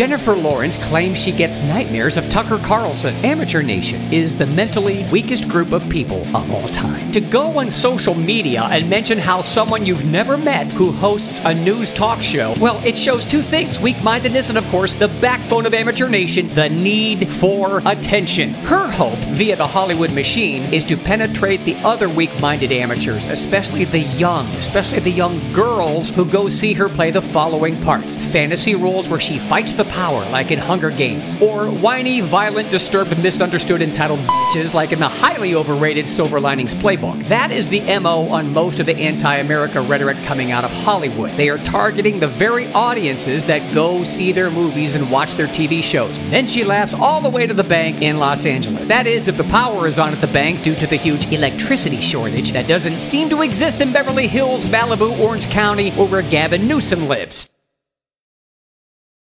Jennifer Lawrence claims she gets nightmares of Tucker Carlson. Amateur Nation is the mentally weakest group of people of all time. To go on social media and mention how someone you've never met who hosts a news talk show, well, it shows two things weak mindedness and, of course, the backbone of Amateur Nation, the need for attention. Her hope via the Hollywood machine is to penetrate the other weak minded amateurs, especially the young, especially the young girls who go see her play the following parts fantasy roles where she fights the power, like in Hunger Games, or whiny, violent, disturbed, misunderstood, entitled bitches, like in the highly overrated Silver Linings Playbook. That is the MO on most of the anti America rhetoric coming out of Hollywood. They are targeting the very audiences that go see their movies and watch their TV shows. Then she laughs all the way to the bank in Los Angeles. That is, if the power is on at the bank due to the huge electricity shortage that doesn't seem to exist in Beverly Hills, Malibu, Orange County, or where Gavin Newsom lives.